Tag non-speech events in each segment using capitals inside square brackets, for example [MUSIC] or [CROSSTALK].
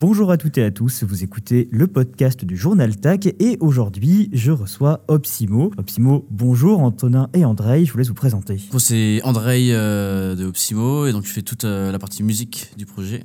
Bonjour à toutes et à tous, vous écoutez le podcast du journal TAC et aujourd'hui je reçois Opsimo. Opsimo, bonjour Antonin et Andrei, je vous laisse vous présenter. Moi c'est Andrei euh, de Opsimo et donc je fais toute euh, la partie musique du projet.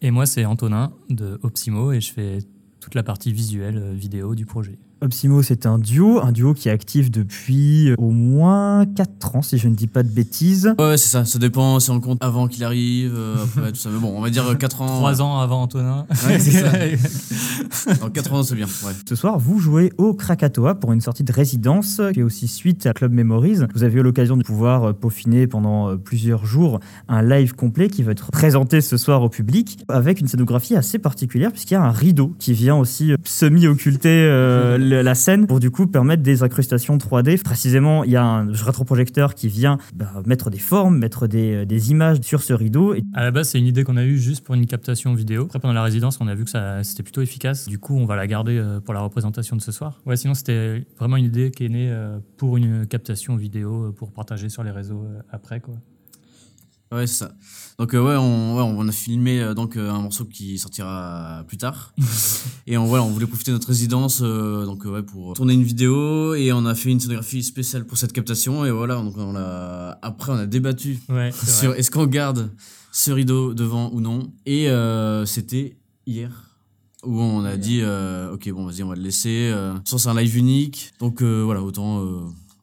Et moi c'est Antonin de Opsimo et je fais toute la partie visuelle euh, vidéo du projet. Opsimo, c'est un duo, un duo qui est actif depuis euh, au moins 4 ans, si je ne dis pas de bêtises. Ouais, c'est ça, ça dépend si on compte avant qu'il arrive, euh, après tout ça. Mais bon, on va dire 4 ans. 3 ans avant Antonin. Ouais, c'est ça. [LAUGHS] Donc 4 ans, c'est bien. Ouais. Ce soir, vous jouez au Krakatoa pour une sortie de résidence qui est aussi suite à Club Memories. Vous avez eu l'occasion de pouvoir euh, peaufiner pendant plusieurs jours un live complet qui va être présenté ce soir au public avec une scénographie assez particulière puisqu'il y a un rideau qui vient aussi semi-occulter euh, la scène pour du coup permettre des incrustations 3D. Précisément, il y a un rétroprojecteur qui vient bah, mettre des formes, mettre des, euh, des, images sur ce rideau. À la base, c'est une idée qu'on a eue juste pour une captation vidéo. Après, pendant la résidence, on a vu que ça c'était plutôt efficace. Du coup, on va la garder euh, pour la représentation de ce soir. Ouais, sinon, c'était vraiment une idée qui est née euh, pour une captation vidéo pour partager sur les réseaux après, quoi. Ouais, c'est ça. Donc euh, ouais, on, ouais, on a filmé euh, donc euh, un morceau qui sortira plus tard. [LAUGHS] et on voilà, on voulait profiter de notre résidence donc ouais pour tourner une vidéo et on a fait une scénographie spéciale pour cette captation et voilà, donc on a après on a débattu ouais, sur est-ce qu'on garde ce rideau devant ou non et c'était hier où on a dit OK, bon, vas-y, on va le laisser. sans c'est un live unique. Donc voilà, autant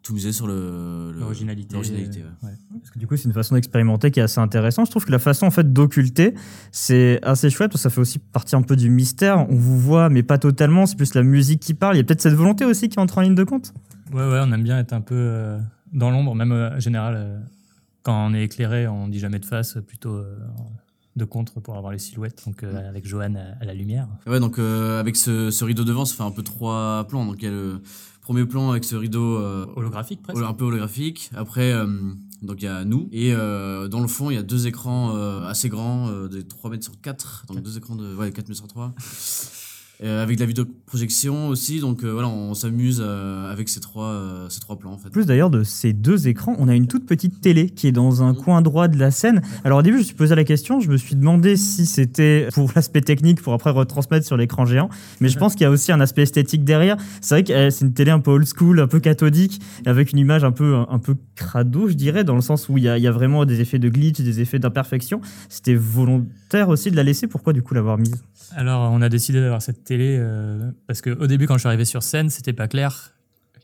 tout miser sur l'originalité. Parce que du coup, c'est une façon d'expérimenter qui est assez intéressante. Je trouve que la façon en fait d'occulter, c'est assez chouette parce que ça fait aussi partie un peu du mystère. On vous voit, mais pas totalement. C'est plus la musique qui parle. Il y a peut-être cette volonté aussi qui entre en ligne de compte. Ouais, ouais, on aime bien être un peu euh, dans l'ombre, même euh, en général. Euh, quand on est éclairé, on dit jamais de face, plutôt de contre pour avoir les silhouettes, donc avec Johan à, la lumière. Ouais, donc avec ce, ce, rideau devant, ça fait un peu trois plans. Donc il y a le premier plan avec ce rideau euh, holographique presque. un peu holographique. Après, euh, donc il y a nous et euh, dans le fond il y a deux écrans assez grands, de 3 mètres sur 4, donc deux écrans de ouais 4 mètres sur 3. Euh, avec de la vidéoprojection aussi, donc euh, voilà, on s'amuse euh, avec ces trois, ces trois plans en fait. Plus d'ailleurs de ces deux écrans, on a une toute petite télé qui est dans un coin droit de la scène. Alors au début, je me suis posé la question, je me suis demandé si c'était pour l'aspect technique, pour après retransmettre sur l'écran géant, mais je pense qu'il y a aussi un aspect esthétique derrière. C'est vrai que c'est une télé un peu old school, un peu cathodique, avec une image un peu, un peu crado, je dirais, dans le sens où il y a, y a vraiment des effets de glitch, des effets d'imperfection. C'était volontaire aussi de la laisser, pourquoi du coup l'avoir mise? Alors on a décidé d'avoir cette télé euh, parce qu'au début, quand je suis arrivé sur scène, c'était pas clair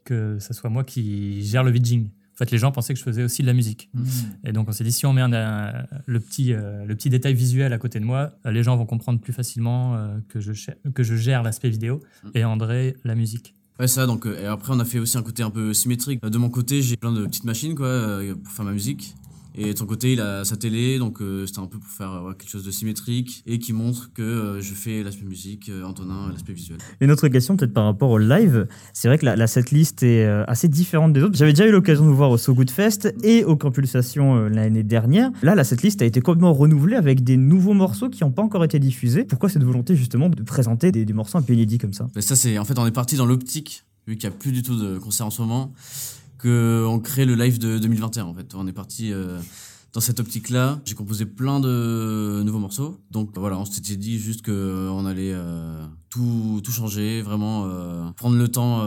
que ce soit moi qui gère le vidging. En fait, les gens pensaient que je faisais aussi de la musique. Mmh. Et donc, on s'est dit, si on met le, petit, euh, le petit détail visuel à côté de moi, euh, les gens vont comprendre plus facilement que, je, que je gère l'aspect vidéo mmh. et André, la musique. Ouais, ça, donc, et après, on a fait aussi un côté un peu symétrique. De mon côté, j'ai plein de petites machines, quoi, pour faire ma musique. Et de son côté, il a sa télé, donc euh, c'était un peu pour faire euh, quelque chose de symétrique et qui montre que euh, je fais l'aspect musique, Antonin l'aspect visuel. Une autre question, peut-être par rapport au live. C'est vrai que la, setlist est assez différente des autres. J'avais déjà eu l'occasion de vous voir au So Good Fest et au Campulsation l'année dernière. Là, la setlist a été complètement renouvelée avec des nouveaux morceaux qui n'ont pas encore été diffusés. Pourquoi cette volonté justement de présenter des, morceaux un peu inédits comme ça? Ça, c'est en fait, on est parti dans l'optique, vu qu'il n'y a plus du tout de concert en ce moment on crée le live de 2021 en fait. On est parti euh, dans cette optique-là. J'ai composé plein de nouveaux morceaux. Donc voilà, on s'était dit juste que euh, allait euh, tout, tout changer, vraiment prendre le temps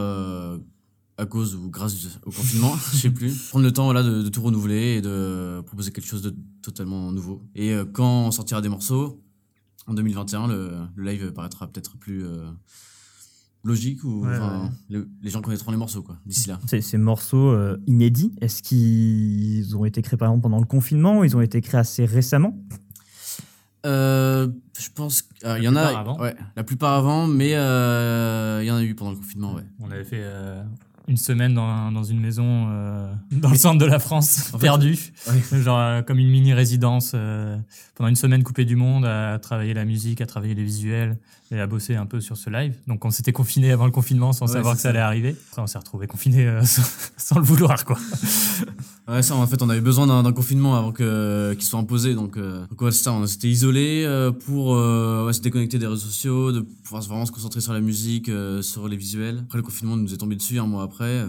à cause ou grâce au confinement, [LAUGHS] je sais plus. Prendre le temps voilà, de, tout renouveler et de proposer quelque chose de totalement nouveau. Et quand on sortira des morceaux, en 2021, le, le live paraîtra peut-être plus logique ou les gens connaîtront les morceaux quoi d'ici là. Ces, ces morceaux euh, inédits, est-ce qu'ils ont été créés par exemple pendant le confinement ou ils ont été créés assez récemment? Euh, Je pense qu'il y en a. Avant. Ouais, la plupart avant, mais euh, il y en a eu pendant le confinement. Ouais. On avait fait une semaine dans, dans une maison euh, dans le centre de la France, perdue, genre euh, comme une mini résidence, euh, pendant une semaine coupée du monde, à travailler la musique, à travailler les visuels et à bosser un peu sur ce live. Donc on s'était confiné avant le confinement sans savoir que ça, allait arriver. Après on s'est retrouvé confiné [LAUGHS] sans, le vouloir quoi. [LAUGHS] Ouais, ça, en fait, on avait besoin d'un confinement avant que qu'il soit imposé. Donc, ouais, ça, on s'était isolé pour se déconnecter des réseaux sociaux, de pouvoir vraiment se concentrer sur la musique, sur les visuels. Après, le confinement nous est tombé dessus un mois après après.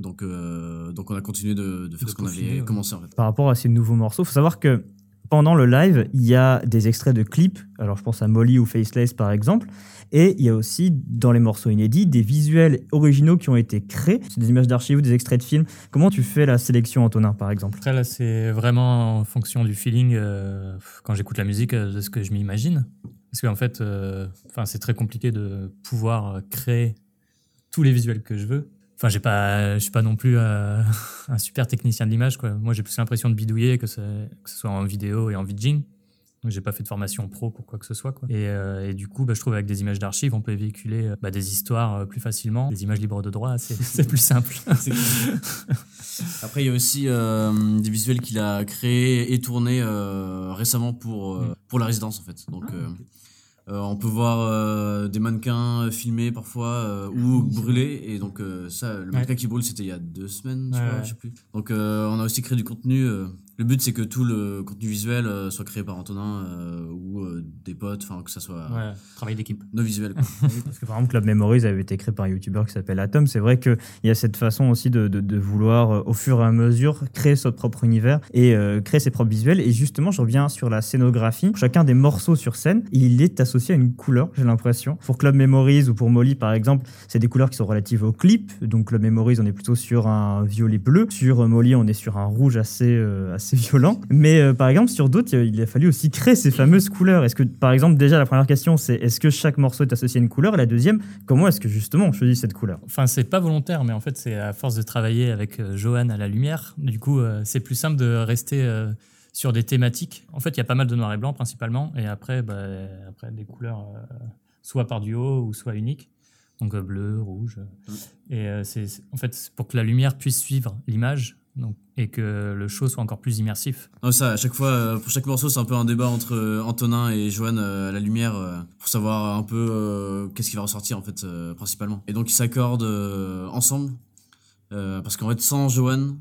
Donc, euh, donc on a continué de, faire ce qu'on avait commencé en fait. Par rapport à ces nouveaux morceaux, il faut savoir que pendant le live, il y a des extraits de clips. Alors, je pense à Molly ou Faceless, par exemple. Et il y a aussi, dans les morceaux inédits, des visuels originaux qui ont été créés. C'est des images d'archives ou des extraits de films. Comment tu fais la sélection, Antonin, par exemple? Après, là, c'est vraiment en fonction du feeling, euh, quand j'écoute la musique, euh, de ce que je m'imagine. Parce qu'en fait, euh, enfin, c'est très compliqué de pouvoir créer tous les visuels que je veux. Enfin, j'ai pas, je suis pas non plus [LAUGHS] un super technicien de l'image, quoi. Moi, j'ai plus l'impression de bidouiller que, que ce soit en vidéo et en vidging. J'ai pas fait de formation pro pour quoi que ce soit. Quoi. Et, euh, et du coup, bah, je trouve avec des images d'archives, on peut véhiculer euh, bah, des histoires euh, plus facilement. Des images libres de droit, c'est [LAUGHS] plus simple. [LAUGHS] Après, il y a aussi euh, des visuels qu'il a créés et tournés euh, récemment pour, euh, pour la résidence, en fait. Donc, ah, euh, on peut voir euh, des mannequins filmés parfois euh, ou brûlés. et donc ça le mannequin qui brûle c'était il y a deux semaines je, crois, je sais plus. Donc on a aussi créé du contenu le but c'est que tout le contenu visuel soit créé par Antonin ou des potes enfin que ça soit ouais, travail d'équipe nos visuels [LAUGHS] parce que par exemple Club Memories avait été créé par un youtubeur qui s'appelle Atom c'est vrai qu'il y a cette façon aussi de, de, de, vouloir au fur et à mesure créer son propre univers et créer ses propres visuels et justement je reviens sur la scénographie chacun des morceaux sur scène il est associé à une couleur, j'ai l'impression. Pour Club Memories ou pour Molly, par exemple, c'est des couleurs qui sont relatives au clip. Donc Club Memories, on est plutôt sur un violet bleu. Sur Molly, on est sur un rouge assez, euh, assez violent. Mais euh, par exemple, sur d'autres, il a fallu aussi créer ces fameuses couleurs. Est-ce que, par exemple, déjà, la première question, c'est est-ce que chaque morceau est associé à une couleur? Et la deuxième, comment est-ce que justement on choisit cette couleur? Enfin, c'est pas volontaire, mais en fait, c'est à force de travailler avec euh, Johan à la lumière. Du coup, c'est plus simple de rester sur des thématiques. En fait, il y a pas mal de noir et blanc principalement, et après, bah, après des couleurs euh, soit par duo ou soit uniques. Donc euh, bleu, rouge. Mm. Et euh, c'est en fait pour que la lumière puisse suivre l'image donc, et que le show soit encore plus immersif. Non, ça, à chaque fois, pour chaque morceau, c'est un peu un débat entre Antonin et Joanne à la lumière pour savoir un peu qu'est-ce qui va ressortir en fait principalement. Et donc ils s'accordent ensemble parce qu'en fait sans Joanne,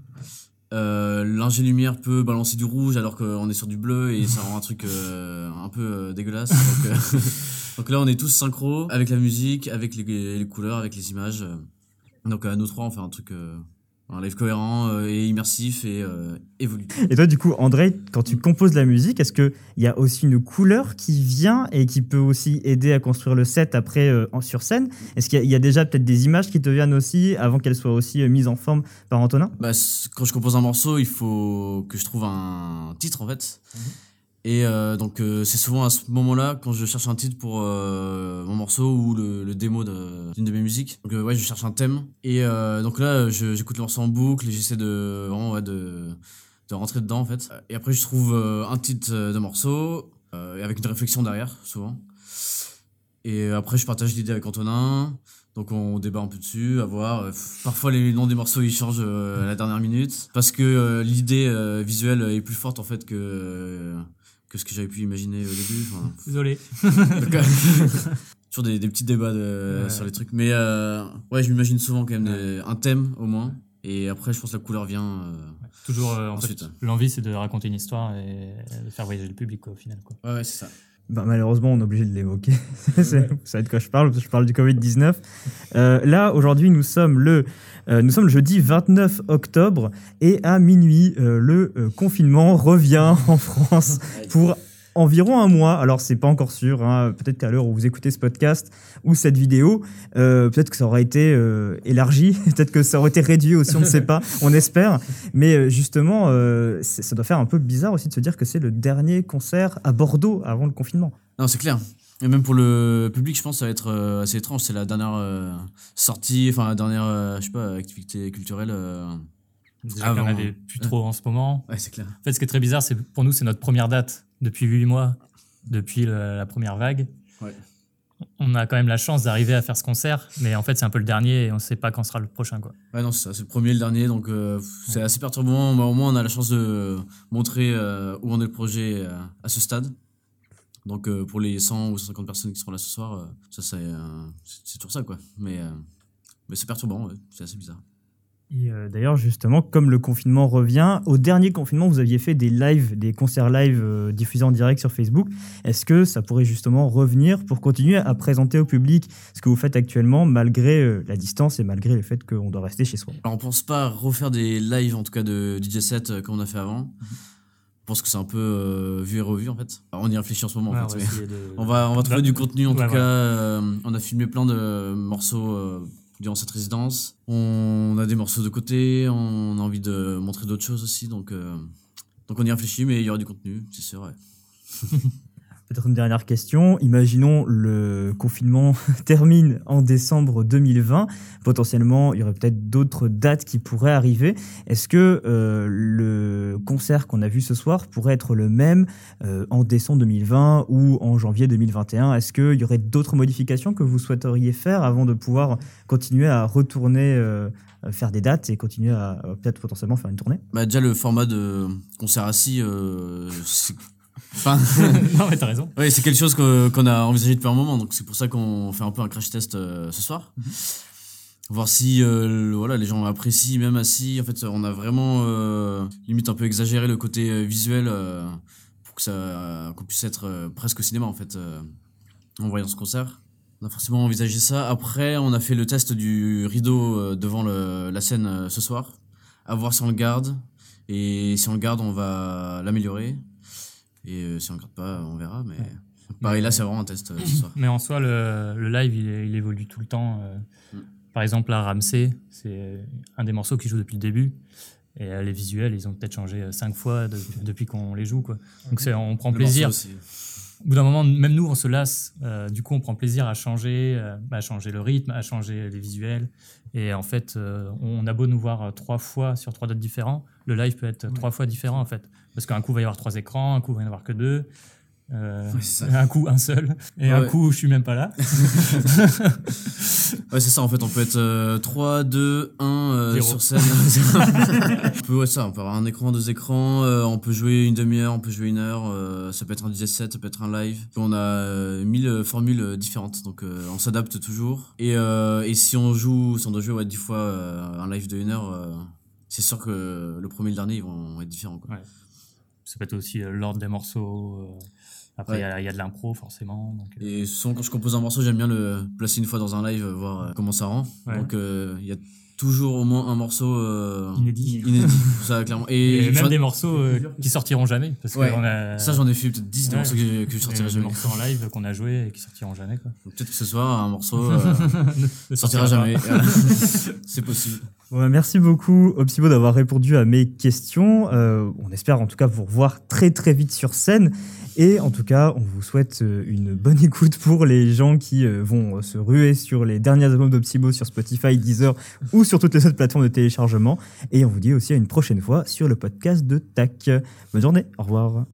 euh, l'ingé lumière peut balancer du rouge alors qu'on est sur du bleu et ça rend un truc euh, un peu euh, dégueulasse. Donc, euh, [LAUGHS] donc, là, on est tous synchro avec la musique, avec les, les couleurs, avec les images. Donc à nous trois, on fait un truc un live cohérent euh, et immersif et euh, évolutif. Et toi, du coup, André, quand tu composes la musique, est-ce qu'il y a aussi une couleur qui vient et qui peut aussi aider à construire le set après euh, sur scène? Est-ce qu'il y, a déjà peut-être des images qui te viennent aussi avant qu'elles soient aussi mises en forme par Antonin? Bah, Quand je compose un morceau, il faut que je trouve un titre en fait. Mhm. Et euh, donc euh, c'est souvent à ce moment-là quand je cherche un titre pour euh, mon morceau ou le, le démo d'une de, mes musiques. Donc ouais, je cherche un thème. Et donc là, j'écoute le morceau en boucle et j'essaie de vraiment ouais, de, de rentrer dedans en fait. Et après, je trouve un titre de morceau avec une réflexion derrière, souvent. Et après, je partage l'idée avec Antonin. Donc on débat un peu dessus, à voir. Parfois les noms des morceaux ils changent à la dernière minute parce que l'idée visuelle est plus forte en fait que que ce que j'avais pu imaginer au début. [LAUGHS] Désolé. [LAUGHS] [LAUGHS] toujours des, des, petits débats de, sur les trucs. Mais euh, ouais, je m'imagine souvent quand même un thème au moins. Et après, je pense que la couleur vient. Euh, toujours euh, ensuite. L'envie, c'est de raconter une histoire et de faire voyager le public au final. Quoi. Ouais, ouais c'est ça. Bah, malheureusement, on est obligé de l'évoquer. [LAUGHS] Vous savez de quoi je parle, je parle du Covid-19. Euh, là, aujourd'hui, nous sommes le euh, nous sommes le jeudi 29 octobre et à minuit, euh, le euh, confinement revient en France pour environ un mois. Alors, c'est pas encore sûr. Hein. Peut-être qu'à l'heure où vous écoutez ce podcast ou cette vidéo, euh, peut-être que ça aura été euh, élargi, [LAUGHS] peut-être que ça aurait été réduit aussi, on ne sait pas, [LAUGHS] on espère. Mais justement, euh, ça doit faire un peu bizarre aussi de se dire que c'est le dernier concert à Bordeaux avant le confinement. Non, c'est clair. Et même pour le public, je pense que ça va être assez étrange. C'est la dernière sortie, enfin la dernière, je sais pas, activité culturelle. Déjà qu'on avait plus trop en ce moment. Ouais, c'est clair. En fait, ce qui est très bizarre, c'est pour nous, c'est notre première date depuis 8 mois, depuis la première vague. Ouais. On a quand même la chance d'arriver à faire ce concert, mais en fait, c'est un peu le dernier et on ne sait pas quand sera le prochain. Quoi. Ouais, non, c'est ça, c'est le premier et le dernier, donc c'est assez perturbant. Mais au moins, on a la chance de montrer où en est le projet à ce stade. Donc euh, pour les 100 ou 150 personnes qui seront là ce soir, euh, ça c'est euh, c'est toujours ça quoi. Mais mais c'est perturbant, c'est assez bizarre. Et d'ailleurs, justement, comme le confinement revient, au dernier confinement, vous aviez fait des lives, des concerts live diffusés en direct sur Facebook. Est-ce que ça pourrait justement revenir pour continuer à présenter au public ce que vous faites actuellement, malgré la distance et malgré le fait qu'on doit rester chez soi? Alors, on pense pas refaire des lives, en tout cas de DJ set, comme on a fait avant. Mhm pense que c'est un peu euh, vu et revu en fait. Alors, on y réfléchit en ce moment. Ouais, en on va de- [LAUGHS] on va on va trouver Bah, du contenu en ouais, tout cas. euh, on a filmé plein de morceaux euh, durant cette résidence. On a des morceaux de côté. On a envie de montrer d'autres choses aussi. Donc euh, donc on y réfléchit, mais il y aura du contenu, c'est sûr. [LAUGHS] Peut-être une dernière question. Imaginons le confinement [LAUGHS] termine en décembre 2020. Potentiellement, il y aurait peut-être d'autres dates qui pourraient arriver. Est-ce que euh, le concert qu'on a vu ce soir pourrait être le même euh, en décembre 2020 ou en janvier 2021 Est-ce qu'il y aurait d'autres modifications que vous souhaiteriez faire avant de pouvoir continuer à retourner euh, faire des dates et continuer à peut-être potentiellement faire une tournée? Bah, déjà le format de concert assis, euh, enfin, [LAUGHS] non, mais t'as raison. Ouais, c'est quelque chose qu'on a envisagé depuis un moment, donc c'est pour ça qu'on fait un peu un crash test euh, ce soir. Voir si euh, le- voilà, les gens apprécient, même assis. En fait, on a vraiment euh, limite un peu exagéré le côté visuel pour que ça qu'on puisse être presque au cinéma en fait en voyant ce concert. On a forcément envisagé ça. Après, on a fait le test du rideau devant le- la scène ce soir. À voir si on le garde. Et si on le garde, on va l'améliorer. Et euh, si on le garde pas, on verra. Mais pareil, là, c'est vraiment un test euh, ce soir. Mais en soi, le, le live, il, évolue tout le temps. euh. Mm. Par exemple, là, Ramsey, c'est un des morceaux qui joue depuis le début. Et les visuels, ils ont peut-être changé cinq fois de- depuis qu'on les joue. Quoi. Donc on prend Le plaisir. Au bout d'un moment, même nous, on se lasse. Euh, du coup, on prend plaisir à changer, euh, à changer le rythme, à changer les visuels. Et en fait, euh, on a beau nous voir trois fois sur trois dates différents, le live peut être trois fois différent en fait. Parce qu'un coup, il va y avoir trois écrans, un coup, il va y en avoir que deux. euh, Ouais, un coup, un seul. Et un coup, je suis même pas là. [LAUGHS] Ouais, c'est ça, en fait, on peut être euh, 3, 2, 1 euh, Zéro. sur scène. [LAUGHS] on peut, ouais, ça, on peut avoir un écran, deux écrans, euh, on peut jouer une demi-heure, on peut jouer une heure, euh, ça peut être un DJ set, ça peut être un live. On a mille formules différentes, donc on s'adapte toujours. Et, et si on joue, si on doit jouer ouais, 10 fois un live de une heure, c'est sûr que le premier et le dernier, ils vont être différents. Quoi. Ouais. Ça peut être aussi euh, l'ordre des morceaux. euh, Après, il Ouais. y a- il y, a de l'impro, forcément. Donc, euh, Et souvent, quand je compose un morceau, j'aime bien le placer une fois dans un live, voir comment ça rend. Ouais. Donc, euh, il y a toujours au moins un morceau euh, Inédit. inédit. [LAUGHS] ça, clairement. Et, Et, même des morceaux euh, qui sortiront jamais. Parce Ouais. que on a, ça, j'en ai fait peut-être 10 des morceaux que, je- que je sortirai des jamais. morceaux en live qu'on a joué et qui sortiront jamais. Peut-être que ce soir, un morceau [LAUGHS] Ne sortira sortira jamais. [LAUGHS] C'est possible. Bah, merci beaucoup, Opsibo, d'avoir répondu à mes questions. Euh, on espère en tout cas vous revoir très très vite sur scène. Et en tout cas, on vous souhaite euh, une bonne [LAUGHS] écoute pour les gens qui euh, vont se ruer sur les derniers albums d'Opsibo sur Spotify, Deezer ou sur toutes les autres plateformes de téléchargement. Et on vous dit aussi à une prochaine fois sur le podcast de TAC. Bonne journée, au revoir.